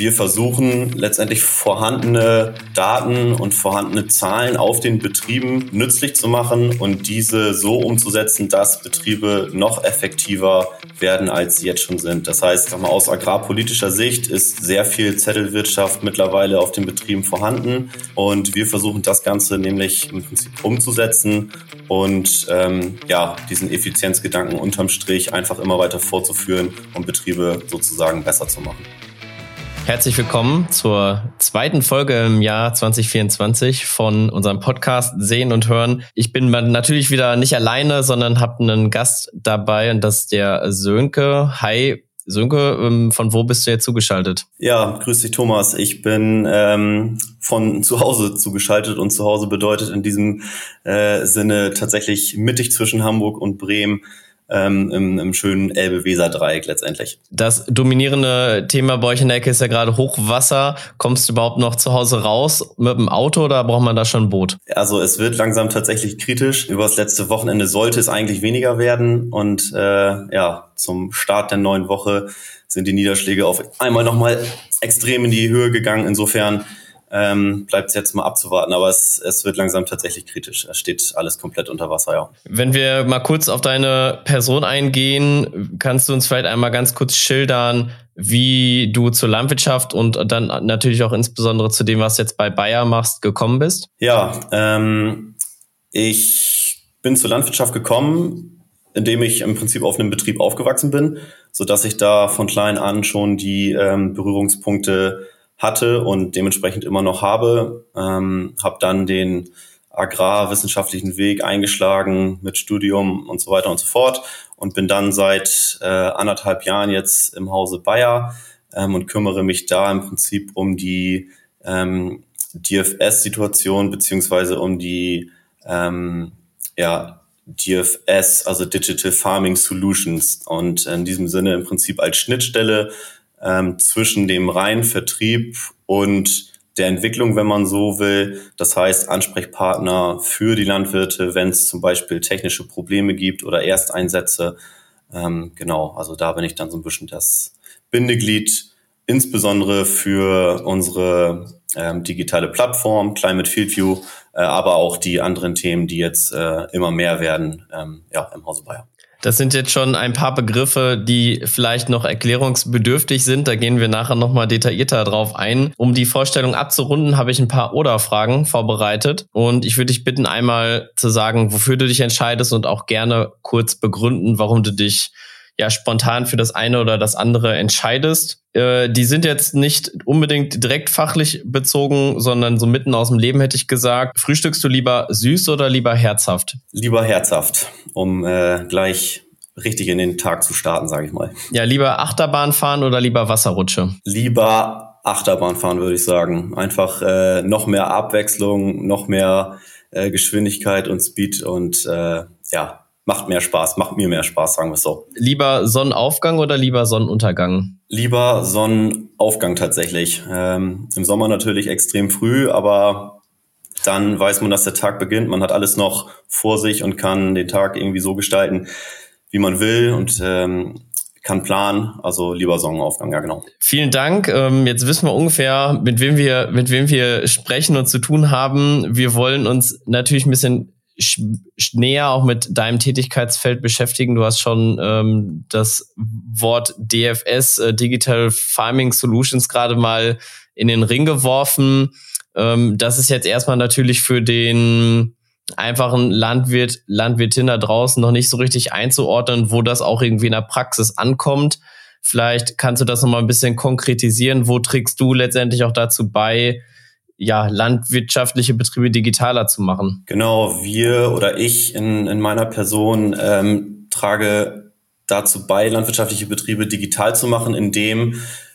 wir versuchen letztendlich vorhandene Daten und vorhandene Zahlen auf den Betrieben nützlich zu machen und diese so umzusetzen, dass Betriebe noch effektiver werden, als sie jetzt schon sind. Das heißt, aus agrarpolitischer Sicht ist sehr viel Zettelwirtschaft mittlerweile auf den Betrieben vorhanden und wir versuchen das Ganze nämlich im Prinzip umzusetzen und ähm, ja, diesen Effizienzgedanken unterm Strich einfach immer weiter fortzuführen, um Betriebe sozusagen besser zu machen. Herzlich willkommen zur zweiten Folge im Jahr 2024 von unserem Podcast Sehen und Hören. Ich bin natürlich wieder nicht alleine, sondern habe einen Gast dabei und das ist der Sönke. Hi, Sönke, ähm, von wo bist du jetzt zugeschaltet? Ja, grüß dich Thomas. Ich bin ähm, von zu Hause zugeschaltet und zu Hause bedeutet in diesem äh, Sinne tatsächlich mittig zwischen Hamburg und Bremen ähm, im, im schönen Elbe-Weser-Dreieck letztendlich. Das dominierende Thema bei euch in der Ecke ist ja gerade Hochwasser. Kommst du überhaupt noch zu Hause raus mit dem Auto oder braucht man da schon ein Boot? Also es wird langsam tatsächlich kritisch. Über das letzte Wochenende sollte es eigentlich weniger werden und äh, ja, zum Start der neuen Woche sind die Niederschläge auf einmal nochmal extrem in die Höhe gegangen. Insofern ähm, bleibt es jetzt mal abzuwarten. Aber es, es wird langsam tatsächlich kritisch. Es steht alles komplett unter Wasser, ja. Wenn wir mal kurz auf deine Person eingehen, kannst du uns vielleicht einmal ganz kurz schildern, wie du zur Landwirtschaft und dann natürlich auch insbesondere zu dem, was jetzt bei Bayer machst, gekommen bist? Ja, ähm, ich bin zur Landwirtschaft gekommen, indem ich im Prinzip auf einem Betrieb aufgewachsen bin, so dass ich da von klein an schon die ähm, Berührungspunkte hatte und dementsprechend immer noch habe. Ähm, habe dann den agrarwissenschaftlichen Weg eingeschlagen mit Studium und so weiter und so fort und bin dann seit äh, anderthalb Jahren jetzt im Hause Bayer ähm, und kümmere mich da im Prinzip um die ähm, DFS-Situation beziehungsweise um die ähm, ja, DFS, also Digital Farming Solutions und in diesem Sinne im Prinzip als Schnittstelle ähm, zwischen dem reinen Vertrieb und der Entwicklung, wenn man so will. Das heißt, Ansprechpartner für die Landwirte, wenn es zum Beispiel technische Probleme gibt oder Ersteinsätze. Ähm, genau, also da bin ich dann so ein bisschen das Bindeglied, insbesondere für unsere ähm, digitale Plattform, Climate Field View, äh, aber auch die anderen Themen, die jetzt äh, immer mehr werden ähm, ja, im Hause Bayer. Das sind jetzt schon ein paar Begriffe, die vielleicht noch erklärungsbedürftig sind. Da gehen wir nachher nochmal detaillierter drauf ein. Um die Vorstellung abzurunden, habe ich ein paar Oder-Fragen vorbereitet. Und ich würde dich bitten, einmal zu sagen, wofür du dich entscheidest und auch gerne kurz begründen, warum du dich ja spontan für das eine oder das andere entscheidest. Äh, die sind jetzt nicht unbedingt direkt fachlich bezogen, sondern so mitten aus dem Leben hätte ich gesagt. Frühstückst du lieber süß oder lieber herzhaft? Lieber herzhaft, um äh, gleich richtig in den Tag zu starten, sage ich mal. Ja, lieber Achterbahn fahren oder lieber Wasserrutsche? Lieber Achterbahn fahren, würde ich sagen. Einfach äh, noch mehr Abwechslung, noch mehr äh, Geschwindigkeit und Speed und äh, ja, macht mehr Spaß, macht mir mehr Spaß, sagen wir es so. Lieber Sonnenaufgang oder lieber Sonnenuntergang? Lieber Sonnenaufgang tatsächlich. Ähm, Im Sommer natürlich extrem früh, aber dann weiß man, dass der Tag beginnt. Man hat alles noch vor sich und kann den Tag irgendwie so gestalten, wie man will und ähm, kann planen. Also lieber Sonnenaufgang, ja genau. Vielen Dank. Ähm, jetzt wissen wir ungefähr, mit wem wir, mit wem wir sprechen und zu tun haben. Wir wollen uns natürlich ein bisschen näher auch mit deinem Tätigkeitsfeld beschäftigen. Du hast schon ähm, das Wort DFS, äh, Digital Farming Solutions, gerade mal in den Ring geworfen. Ähm, das ist jetzt erstmal natürlich für den einfachen Landwirt, Landwirtin da draußen noch nicht so richtig einzuordnen, wo das auch irgendwie in der Praxis ankommt. Vielleicht kannst du das nochmal ein bisschen konkretisieren. Wo trägst du letztendlich auch dazu bei, ja, landwirtschaftliche Betriebe digitaler zu machen? Genau, wir oder ich in, in meiner Person ähm, trage dazu bei, landwirtschaftliche Betriebe digital zu machen, indem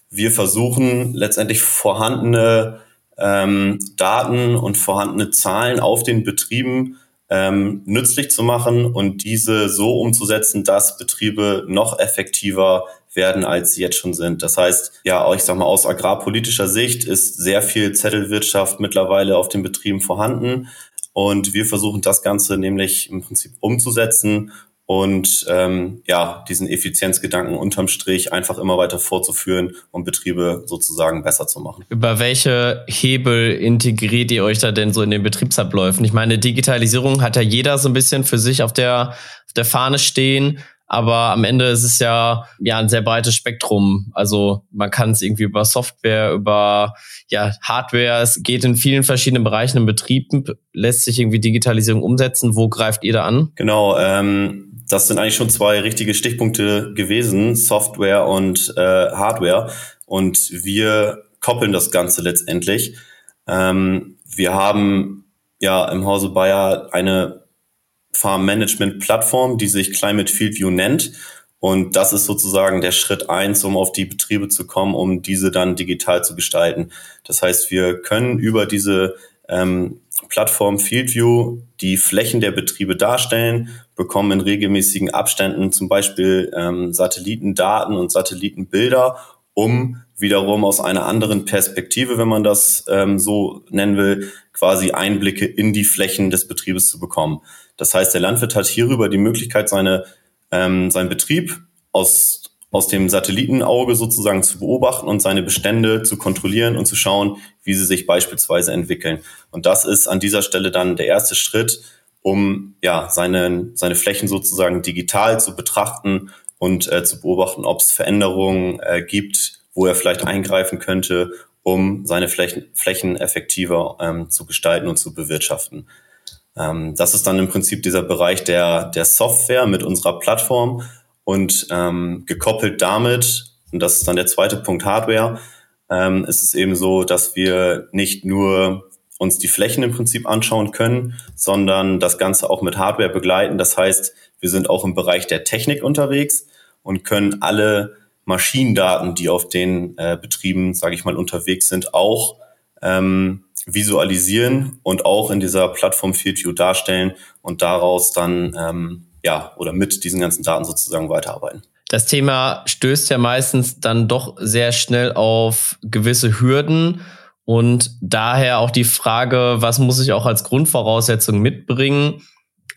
wir versuchen, letztendlich vorhandene ähm, Daten und vorhandene Zahlen auf den Betrieben ähm, nützlich zu machen und diese so umzusetzen, dass Betriebe noch effektiver werden, als sie jetzt schon sind. Das heißt, ja, ich sag mal, aus agrarpolitischer Sicht ist sehr viel Zettelwirtschaft mittlerweile auf den Betrieben vorhanden. Und wir versuchen das Ganze nämlich im Prinzip umzusetzen und ähm, ja, diesen Effizienzgedanken unterm Strich einfach immer weiter fortzuführen, um Betriebe sozusagen besser zu machen. Über welche Hebel integriert ihr euch da denn so in den Betriebsabläufen? Ich meine, Digitalisierung hat ja jeder so ein bisschen für sich auf der, auf der Fahne stehen. Aber am Ende ist es ja, ja ein sehr breites Spektrum. Also man kann es irgendwie über Software, über ja, Hardware, es geht in vielen verschiedenen Bereichen im Betrieb, lässt sich irgendwie Digitalisierung umsetzen. Wo greift ihr da an? Genau, ähm, das sind eigentlich schon zwei richtige Stichpunkte gewesen, Software und äh, Hardware. Und wir koppeln das Ganze letztendlich. Ähm, wir haben ja im Hause Bayer eine Farm Management Plattform, die sich Climate Field View nennt. Und das ist sozusagen der Schritt eins, um auf die Betriebe zu kommen, um diese dann digital zu gestalten. Das heißt, wir können über diese ähm, Plattform FieldView die Flächen der Betriebe darstellen, bekommen in regelmäßigen Abständen zum Beispiel ähm, Satellitendaten und Satellitenbilder, um wiederum aus einer anderen Perspektive, wenn man das ähm, so nennen will, quasi Einblicke in die Flächen des Betriebes zu bekommen. Das heißt, der Landwirt hat hierüber die Möglichkeit, seine, ähm, seinen Betrieb aus aus dem Satellitenauge sozusagen zu beobachten und seine Bestände zu kontrollieren und zu schauen, wie sie sich beispielsweise entwickeln. Und das ist an dieser Stelle dann der erste Schritt, um ja seine, seine Flächen sozusagen digital zu betrachten und äh, zu beobachten, ob es Veränderungen äh, gibt, wo er vielleicht eingreifen könnte, um seine Flächen, Flächen effektiver ähm, zu gestalten und zu bewirtschaften. Ähm, das ist dann im Prinzip dieser Bereich der, der Software mit unserer Plattform und ähm, gekoppelt damit, und das ist dann der zweite Punkt Hardware, ähm, ist es eben so, dass wir nicht nur uns die Flächen im Prinzip anschauen können, sondern das Ganze auch mit Hardware begleiten. Das heißt, wir sind auch im Bereich der Technik unterwegs und können alle Maschinendaten, die auf den äh, Betrieben, sage ich mal, unterwegs sind, auch ähm, visualisieren und auch in dieser Plattform FieldView darstellen und daraus dann ähm, ja, oder mit diesen ganzen Daten sozusagen weiterarbeiten. Das Thema stößt ja meistens dann doch sehr schnell auf gewisse Hürden und daher auch die Frage, was muss ich auch als Grundvoraussetzung mitbringen?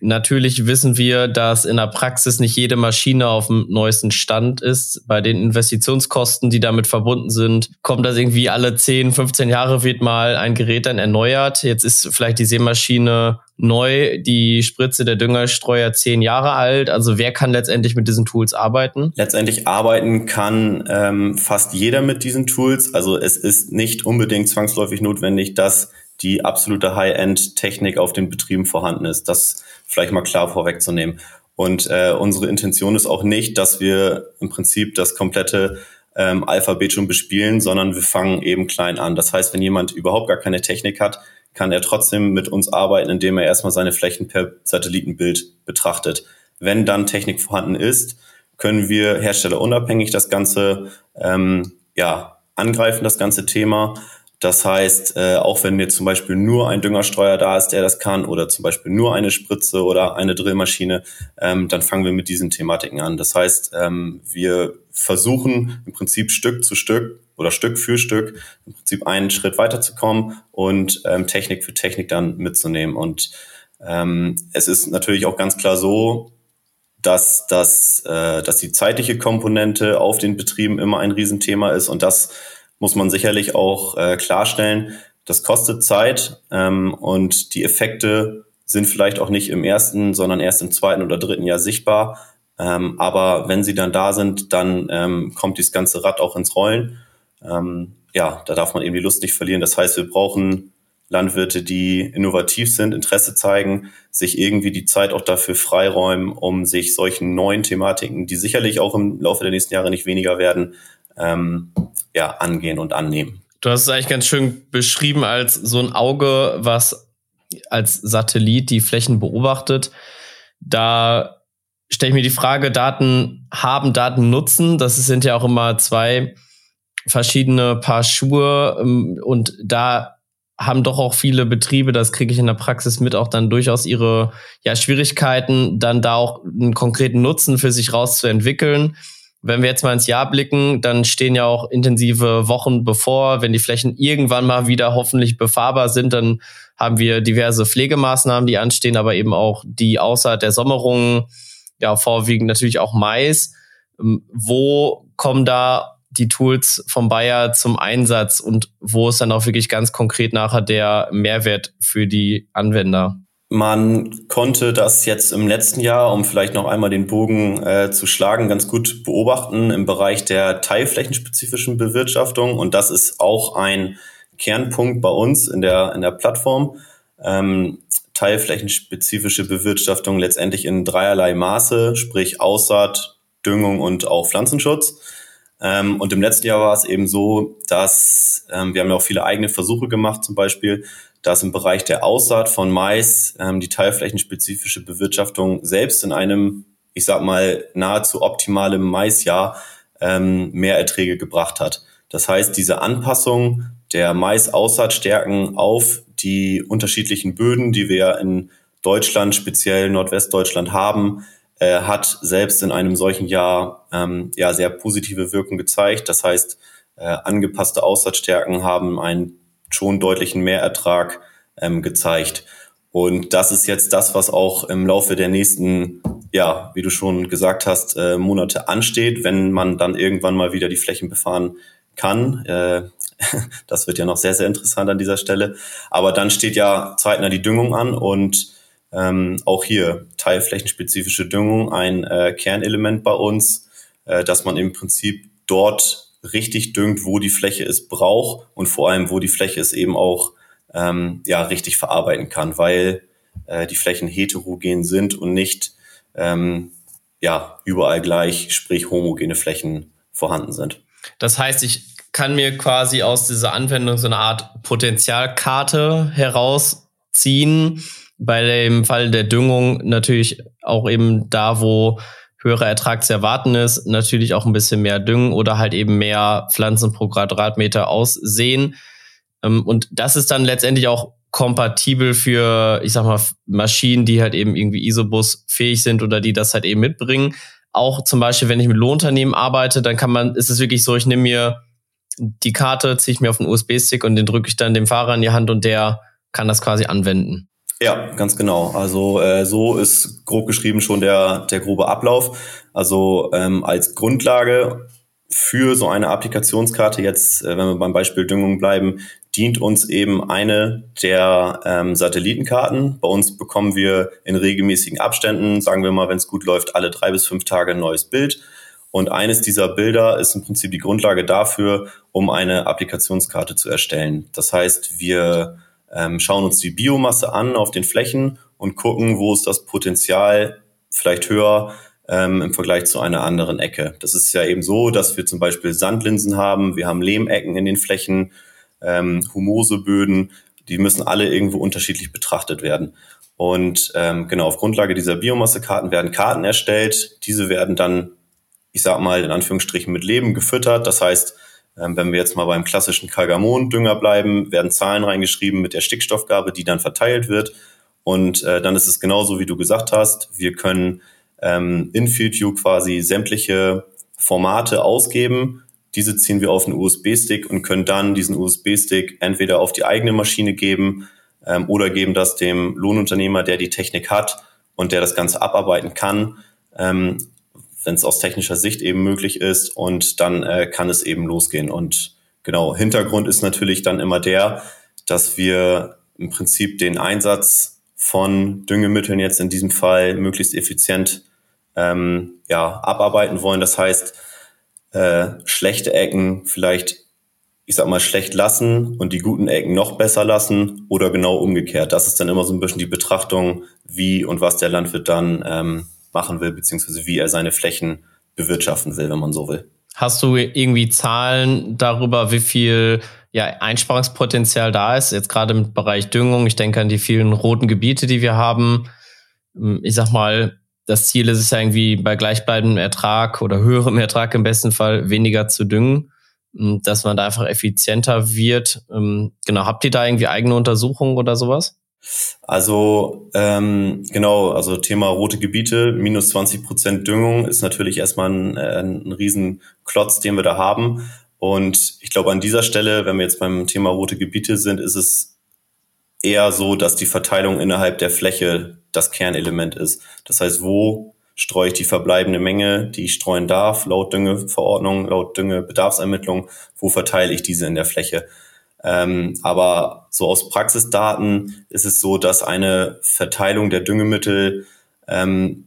Natürlich wissen wir, dass in der Praxis nicht jede Maschine auf dem neuesten Stand ist. Bei den Investitionskosten, die damit verbunden sind, kommt das irgendwie alle 10, 15 Jahre wird mal ein Gerät dann erneuert. Jetzt ist vielleicht die Seemaschine neu, die Spritze der Düngerstreuer zehn Jahre alt. Also wer kann letztendlich mit diesen Tools arbeiten? Letztendlich arbeiten kann ähm, fast jeder mit diesen Tools. Also es ist nicht unbedingt zwangsläufig notwendig, dass die absolute High-End-Technik auf den Betrieben vorhanden ist. Das vielleicht mal klar vorwegzunehmen. Und äh, unsere Intention ist auch nicht, dass wir im Prinzip das komplette ähm, Alphabet schon bespielen, sondern wir fangen eben klein an. Das heißt, wenn jemand überhaupt gar keine Technik hat, kann er trotzdem mit uns arbeiten, indem er erstmal seine Flächen per Satellitenbild betrachtet. Wenn dann Technik vorhanden ist, können wir herstellerunabhängig das Ganze ähm, ja, angreifen, das ganze Thema das heißt, äh, auch wenn jetzt zum Beispiel nur ein Düngerstreuer da ist, der das kann, oder zum Beispiel nur eine Spritze oder eine Drillmaschine, ähm, dann fangen wir mit diesen Thematiken an. Das heißt, ähm, wir versuchen im Prinzip Stück zu Stück oder Stück für Stück im Prinzip einen Schritt weiterzukommen und ähm, Technik für Technik dann mitzunehmen. Und ähm, es ist natürlich auch ganz klar so, dass, dass, äh, dass die zeitliche Komponente auf den Betrieben immer ein Riesenthema ist und das muss man sicherlich auch äh, klarstellen, das kostet Zeit ähm, und die Effekte sind vielleicht auch nicht im ersten, sondern erst im zweiten oder dritten Jahr sichtbar. Ähm, aber wenn sie dann da sind, dann ähm, kommt dieses ganze Rad auch ins Rollen. Ähm, ja, da darf man eben die Lust nicht verlieren. Das heißt, wir brauchen Landwirte, die innovativ sind, Interesse zeigen, sich irgendwie die Zeit auch dafür freiräumen, um sich solchen neuen Thematiken, die sicherlich auch im Laufe der nächsten Jahre nicht weniger werden, ähm, ja, angehen und annehmen. Du hast es eigentlich ganz schön beschrieben als so ein Auge, was als Satellit die Flächen beobachtet. Da stelle ich mir die Frage, Daten haben, Daten nutzen. Das sind ja auch immer zwei verschiedene Paar Schuhe. Ähm, und da haben doch auch viele Betriebe, das kriege ich in der Praxis mit, auch dann durchaus ihre ja, Schwierigkeiten, dann da auch einen konkreten Nutzen für sich rauszuentwickeln. Wenn wir jetzt mal ins Jahr blicken, dann stehen ja auch intensive Wochen bevor. Wenn die Flächen irgendwann mal wieder hoffentlich befahrbar sind, dann haben wir diverse Pflegemaßnahmen, die anstehen, aber eben auch die Aussaat der Sommerungen. ja vorwiegend natürlich auch Mais. Ähm, wo kommen da die Tools vom Bayer zum Einsatz und wo ist dann auch wirklich ganz konkret nachher der Mehrwert für die Anwender? Man konnte das jetzt im letzten Jahr, um vielleicht noch einmal den Bogen äh, zu schlagen, ganz gut beobachten im Bereich der teilflächenspezifischen Bewirtschaftung. Und das ist auch ein Kernpunkt bei uns in der, in der Plattform. Ähm, teilflächenspezifische Bewirtschaftung letztendlich in dreierlei Maße, sprich Aussaat, Düngung und auch Pflanzenschutz. Ähm, und im letzten Jahr war es eben so, dass ähm, wir haben ja auch viele eigene Versuche gemacht, zum Beispiel, dass im Bereich der Aussaat von Mais ähm, die teilflächenspezifische Bewirtschaftung selbst in einem, ich sag mal, nahezu optimalen Maisjahr ähm, mehr Erträge gebracht hat. Das heißt, diese Anpassung der Mais-Aussaatstärken auf die unterschiedlichen Böden, die wir in Deutschland, speziell Nordwestdeutschland haben, äh, hat selbst in einem solchen Jahr ähm, ja sehr positive Wirkung gezeigt. Das heißt, äh, angepasste Aussatzstärken haben einen schon deutlichen Mehrertrag ähm, gezeigt. Und das ist jetzt das, was auch im Laufe der nächsten, ja, wie du schon gesagt hast, äh, Monate ansteht, wenn man dann irgendwann mal wieder die Flächen befahren kann. Äh, das wird ja noch sehr, sehr interessant an dieser Stelle. Aber dann steht ja zeitnah die Düngung an und ähm, auch hier teilflächenspezifische Düngung ein äh, Kernelement bei uns, äh, dass man im Prinzip dort richtig düngt, wo die Fläche es braucht und vor allem, wo die Fläche es eben auch ähm, ja richtig verarbeiten kann, weil äh, die Flächen heterogen sind und nicht ähm, ja überall gleich, sprich homogene Flächen vorhanden sind. Das heißt, ich kann mir quasi aus dieser Anwendung so eine Art Potenzialkarte herausziehen bei dem Fall der Düngung natürlich auch eben da, wo höherer Ertrag zu erwarten ist, natürlich auch ein bisschen mehr düngen oder halt eben mehr Pflanzen pro Quadratmeter aussehen. Ähm, und das ist dann letztendlich auch kompatibel für, ich sag mal, Maschinen, die halt eben irgendwie Isobus fähig sind oder die das halt eben mitbringen. Auch zum Beispiel, wenn ich mit Lohnunternehmen arbeite, dann kann man, ist es wirklich so, ich nehme mir die Karte, ziehe ich mir auf den USB-Stick und den drücke ich dann dem Fahrer in die Hand und der kann das quasi anwenden. Ja, ganz genau. Also äh, so ist grob geschrieben schon der, der grobe Ablauf. Also ähm, als Grundlage für so eine Applikationskarte jetzt, äh, wenn wir beim Beispiel Düngung bleiben, dient uns eben eine der ähm, Satellitenkarten. Bei uns bekommen wir in regelmäßigen Abständen, sagen wir mal, wenn es gut läuft, alle drei bis fünf Tage ein neues Bild. Und eines dieser Bilder ist im Prinzip die Grundlage dafür, um eine Applikationskarte zu erstellen. Das heißt, wir ähm, schauen uns die Biomasse an auf den Flächen und gucken, wo ist das Potenzial vielleicht höher ähm, im Vergleich zu einer anderen Ecke. Das ist ja eben so, dass wir zum Beispiel Sandlinsen haben, wir haben Lehmecken in den Flächen, ähm, Humoseböden, die müssen alle irgendwo unterschiedlich betrachtet werden. Und ähm, genau, auf Grundlage dieser Biomassekarten werden Karten erstellt. Diese werden dann, ich sag mal, in Anführungsstrichen mit Leben gefüttert. Das heißt, wenn wir jetzt mal beim klassischen Kalgamon-Dünger bleiben, werden Zahlen reingeschrieben mit der Stickstoffgabe, die dann verteilt wird. Und äh, dann ist es genauso, wie du gesagt hast. Wir können ähm, in FieldView quasi sämtliche Formate ausgeben. Diese ziehen wir auf einen USB-Stick und können dann diesen USB-Stick entweder auf die eigene Maschine geben ähm, oder geben das dem Lohnunternehmer, der die Technik hat und der das Ganze abarbeiten kann, ähm, wenn es aus technischer Sicht eben möglich ist und dann äh, kann es eben losgehen. Und genau, Hintergrund ist natürlich dann immer der, dass wir im Prinzip den Einsatz von Düngemitteln jetzt in diesem Fall möglichst effizient ähm, ja, abarbeiten wollen. Das heißt, äh, schlechte Ecken vielleicht, ich sag mal, schlecht lassen und die guten Ecken noch besser lassen oder genau umgekehrt. Das ist dann immer so ein bisschen die Betrachtung, wie und was der Landwirt dann ähm, machen will, beziehungsweise wie er seine Flächen bewirtschaften will, wenn man so will. Hast du irgendwie Zahlen darüber, wie viel ja, Einsparungspotenzial da ist, jetzt gerade im Bereich Düngung? Ich denke an die vielen roten Gebiete, die wir haben. Ich sag mal, das Ziel ist es ja irgendwie bei gleichbleibendem Ertrag oder höherem Ertrag im besten Fall weniger zu düngen, dass man da einfach effizienter wird. Ähm, genau, habt ihr da irgendwie eigene Untersuchungen oder sowas? Also ähm, genau, also Thema rote Gebiete, minus 20 Prozent Düngung ist natürlich erstmal ein, äh, ein Riesenklotz, den wir da haben. Und ich glaube, an dieser Stelle, wenn wir jetzt beim Thema rote Gebiete sind, ist es eher so, dass die Verteilung innerhalb der Fläche das Kernelement ist. Das heißt, wo streue ich die verbleibende Menge, die ich streuen darf, laut Düngeverordnung, laut Düngebedarfsermittlung, wo verteile ich diese in der Fläche. Ähm, aber so aus Praxisdaten ist es so, dass eine Verteilung der Düngemittel ähm,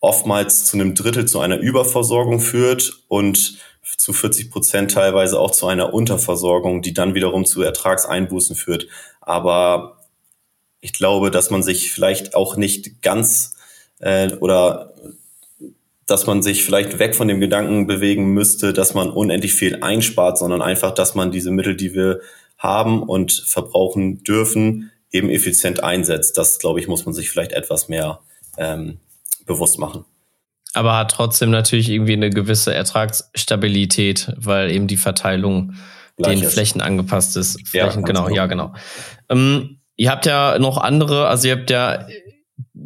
oftmals zu einem Drittel zu einer Überversorgung führt und zu 40 Prozent teilweise auch zu einer Unterversorgung, die dann wiederum zu Ertragseinbußen führt. Aber ich glaube, dass man sich vielleicht auch nicht ganz äh, oder dass man sich vielleicht weg von dem Gedanken bewegen müsste, dass man unendlich viel einspart, sondern einfach, dass man diese Mittel, die wir haben und verbrauchen dürfen, eben effizient einsetzt. Das, glaube ich, muss man sich vielleicht etwas mehr ähm, bewusst machen. Aber hat trotzdem natürlich irgendwie eine gewisse Ertragsstabilität, weil eben die Verteilung Gleich den ist. Flächen angepasst ist. Flächen, ja, genau, ja, genau. Ähm, ihr habt ja noch andere, also ihr habt ja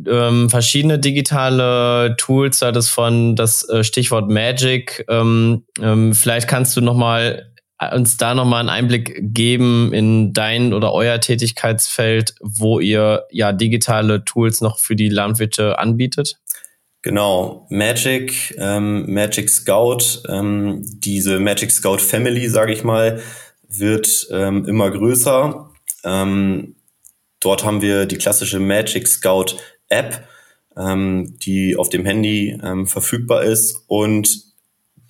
ähm, verschiedene digitale Tools, da das von das äh, Stichwort Magic. Ähm, ähm, vielleicht kannst du noch mal äh, uns da noch mal einen Einblick geben in dein oder euer Tätigkeitsfeld, wo ihr ja digitale Tools noch für die Landwirte anbietet. Genau, Magic, ähm, Magic Scout, ähm, diese Magic Scout Family, sage ich mal, wird ähm, immer größer. Ähm, dort haben wir die klassische Magic Scout App, ähm, die auf dem Handy ähm, verfügbar ist und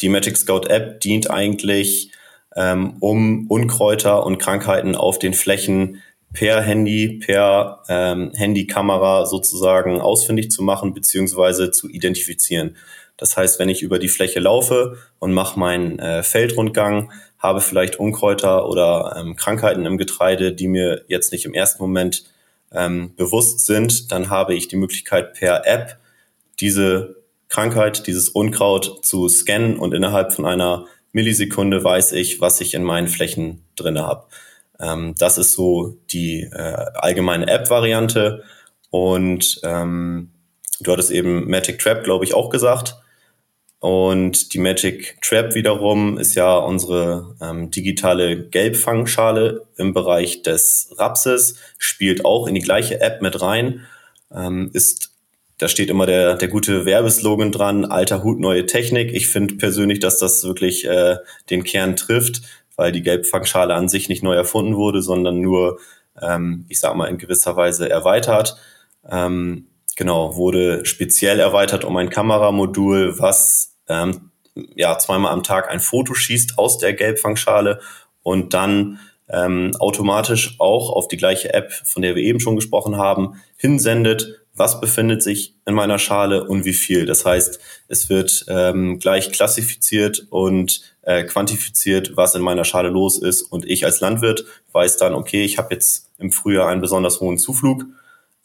die Magic Scout App dient eigentlich, ähm, um Unkräuter und Krankheiten auf den Flächen per Handy, per ähm, Handykamera sozusagen ausfindig zu machen beziehungsweise zu identifizieren. Das heißt, wenn ich über die Fläche laufe und mache meinen äh, Feldrundgang, habe vielleicht Unkräuter oder ähm, Krankheiten im Getreide, die mir jetzt nicht im ersten Moment ähm, bewusst sind, dann habe ich die Möglichkeit per App diese Krankheit, dieses Unkraut zu scannen und innerhalb von einer Millisekunde weiß ich, was ich in meinen Flächen drinne habe. Ähm, das ist so die äh, allgemeine App-Variante. Und ähm, du hattest eben Magic Trap, glaube ich, auch gesagt. Und die Magic Trap wiederum ist ja unsere ähm, digitale Gelbfangschale im Bereich des Rapses, spielt auch in die gleiche App mit rein, ähm, ist da steht immer der, der gute Werbeslogan dran, alter Hut, neue Technik. Ich finde persönlich, dass das wirklich äh, den Kern trifft weil die Gelbfangschale an sich nicht neu erfunden wurde, sondern nur, ähm, ich sag mal, in gewisser Weise erweitert. Ähm, genau, wurde speziell erweitert um ein Kameramodul, was ähm, ja zweimal am Tag ein Foto schießt aus der Gelbfangschale und dann ähm, automatisch auch auf die gleiche App, von der wir eben schon gesprochen haben, hinsendet, was befindet sich in meiner Schale und wie viel. Das heißt, es wird ähm, gleich klassifiziert und äh, quantifiziert, was in meiner Schale los ist. Und ich als Landwirt weiß dann, okay, ich habe jetzt im Frühjahr einen besonders hohen Zuflug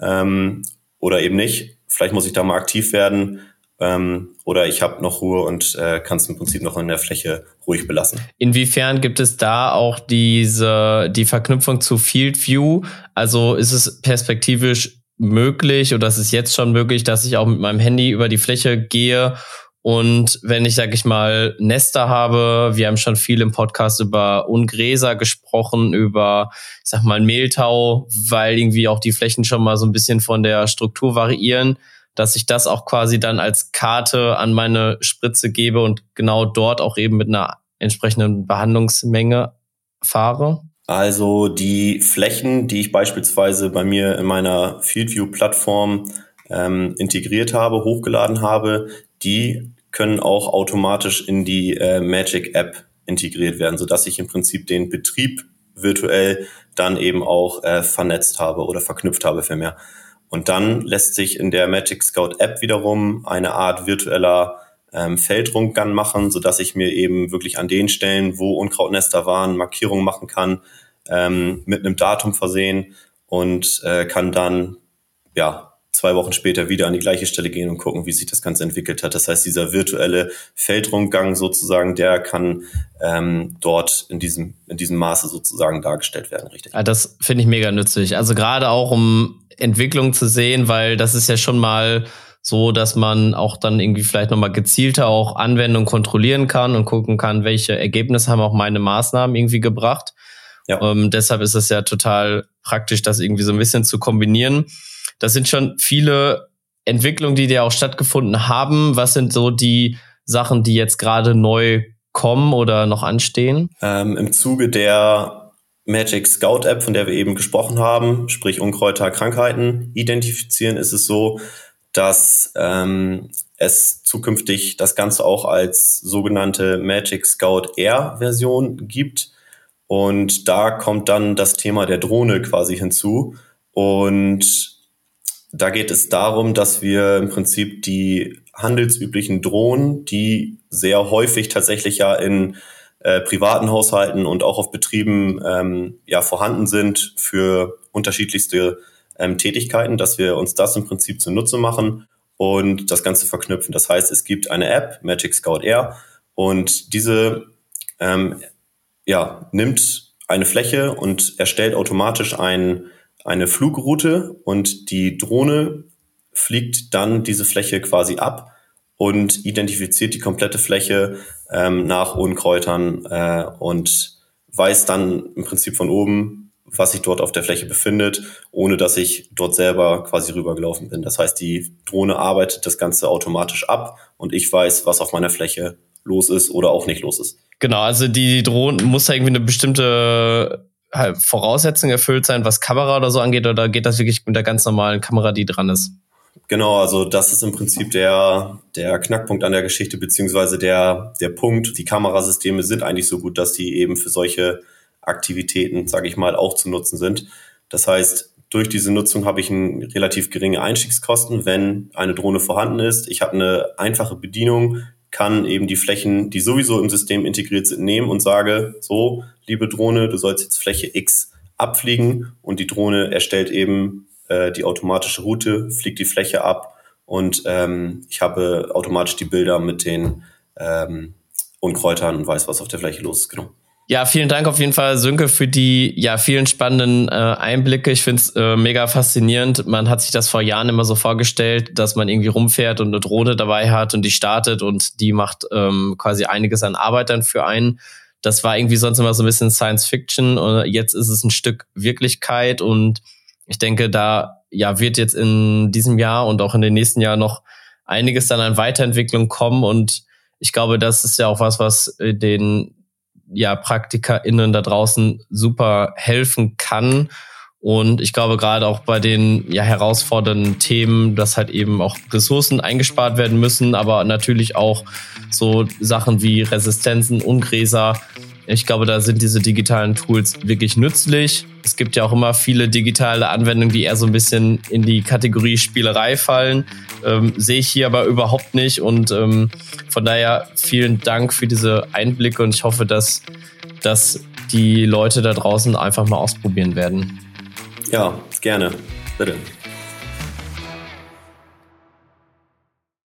ähm, oder eben nicht. Vielleicht muss ich da mal aktiv werden. Ähm, oder ich habe noch Ruhe und äh, kann es im Prinzip noch in der Fläche ruhig belassen. Inwiefern gibt es da auch diese die Verknüpfung zu Field View? Also ist es perspektivisch möglich oder es ist jetzt schon möglich, dass ich auch mit meinem Handy über die Fläche gehe und wenn ich, sag ich mal, Nester habe, wir haben schon viel im Podcast über Ungräser gesprochen, über, ich sag mal, Mehltau, weil irgendwie auch die Flächen schon mal so ein bisschen von der Struktur variieren, dass ich das auch quasi dann als Karte an meine Spritze gebe und genau dort auch eben mit einer entsprechenden Behandlungsmenge fahre. Also die Flächen, die ich beispielsweise bei mir in meiner FieldView-Plattform ähm, integriert habe, hochgeladen habe, die können auch automatisch in die äh, Magic App integriert werden, so dass ich im Prinzip den Betrieb virtuell dann eben auch äh, vernetzt habe oder verknüpft habe für mehr. Und dann lässt sich in der Magic Scout App wiederum eine Art virtueller ähm, Feldrundgang machen, so dass ich mir eben wirklich an den Stellen, wo Unkrautnester waren, Markierungen machen kann, ähm, mit einem Datum versehen und äh, kann dann ja zwei Wochen später wieder an die gleiche Stelle gehen und gucken, wie sich das Ganze entwickelt hat. Das heißt, dieser virtuelle Feldrundgang sozusagen, der kann ähm, dort in diesem, in diesem Maße sozusagen dargestellt werden, richtig? Ja, das finde ich mega nützlich. Also gerade auch um Entwicklung zu sehen, weil das ist ja schon mal so, dass man auch dann irgendwie vielleicht nochmal gezielter auch Anwendungen kontrollieren kann und gucken kann, welche Ergebnisse haben auch meine Maßnahmen irgendwie gebracht. Ja. Ähm, deshalb ist es ja total praktisch, das irgendwie so ein bisschen zu kombinieren. Das sind schon viele Entwicklungen, die dir auch stattgefunden haben, was sind so die Sachen, die jetzt gerade neu kommen oder noch anstehen? Ähm, Im Zuge der Magic Scout App, von der wir eben gesprochen haben, sprich Unkräuter, Krankheiten identifizieren, ist es so, dass ähm, es zukünftig das Ganze auch als sogenannte Magic Scout Air Version gibt. Und da kommt dann das Thema der Drohne quasi hinzu. Und da geht es darum, dass wir im Prinzip die handelsüblichen Drohnen, die sehr häufig tatsächlich ja in äh, privaten Haushalten und auch auf Betrieben ähm, ja vorhanden sind für unterschiedlichste ähm, Tätigkeiten, dass wir uns das im Prinzip zunutze machen und das Ganze verknüpfen. Das heißt, es gibt eine App, Magic Scout Air, und diese ähm, ja, nimmt eine Fläche und erstellt automatisch ein eine Flugroute und die Drohne fliegt dann diese Fläche quasi ab und identifiziert die komplette Fläche ähm, nach Unkräutern äh, und weiß dann im Prinzip von oben, was sich dort auf der Fläche befindet, ohne dass ich dort selber quasi rübergelaufen bin. Das heißt, die Drohne arbeitet das Ganze automatisch ab und ich weiß, was auf meiner Fläche los ist oder auch nicht los ist. Genau, also die Drohne muss da irgendwie eine bestimmte Voraussetzungen erfüllt sein, was Kamera oder so angeht, oder geht das wirklich mit der ganz normalen Kamera, die dran ist? Genau, also das ist im Prinzip der, der Knackpunkt an der Geschichte, beziehungsweise der, der Punkt. Die Kamerasysteme sind eigentlich so gut, dass die eben für solche Aktivitäten, sage ich mal, auch zu nutzen sind. Das heißt, durch diese Nutzung habe ich eine relativ geringe Einstiegskosten, wenn eine Drohne vorhanden ist. Ich habe eine einfache Bedienung, kann eben die Flächen, die sowieso im System integriert sind, nehmen und sage, so, liebe Drohne, du sollst jetzt Fläche X abfliegen und die Drohne erstellt eben äh, die automatische Route, fliegt die Fläche ab und ähm, ich habe automatisch die Bilder mit den ähm, Unkräutern und weiß, was auf der Fläche los ist. Genau. Ja, vielen Dank auf jeden Fall, Sönke, für die ja vielen spannenden äh, Einblicke. Ich finde es äh, mega faszinierend. Man hat sich das vor Jahren immer so vorgestellt, dass man irgendwie rumfährt und eine Drohne dabei hat und die startet und die macht ähm, quasi einiges an Arbeit dann für einen. Das war irgendwie sonst immer so ein bisschen Science Fiction und jetzt ist es ein Stück Wirklichkeit und ich denke, da ja wird jetzt in diesem Jahr und auch in den nächsten Jahren noch einiges dann an Weiterentwicklung kommen und ich glaube, das ist ja auch was, was den ja PraktikerInnen da draußen super helfen kann. Und ich glaube, gerade auch bei den ja herausfordernden Themen, dass halt eben auch Ressourcen eingespart werden müssen, aber natürlich auch so Sachen wie Resistenzen, Ungräser ich glaube, da sind diese digitalen Tools wirklich nützlich. Es gibt ja auch immer viele digitale Anwendungen, die eher so ein bisschen in die Kategorie Spielerei fallen. Ähm, sehe ich hier aber überhaupt nicht. Und ähm, von daher vielen Dank für diese Einblicke und ich hoffe, dass, dass die Leute da draußen einfach mal ausprobieren werden. Ja, gerne. Bitte.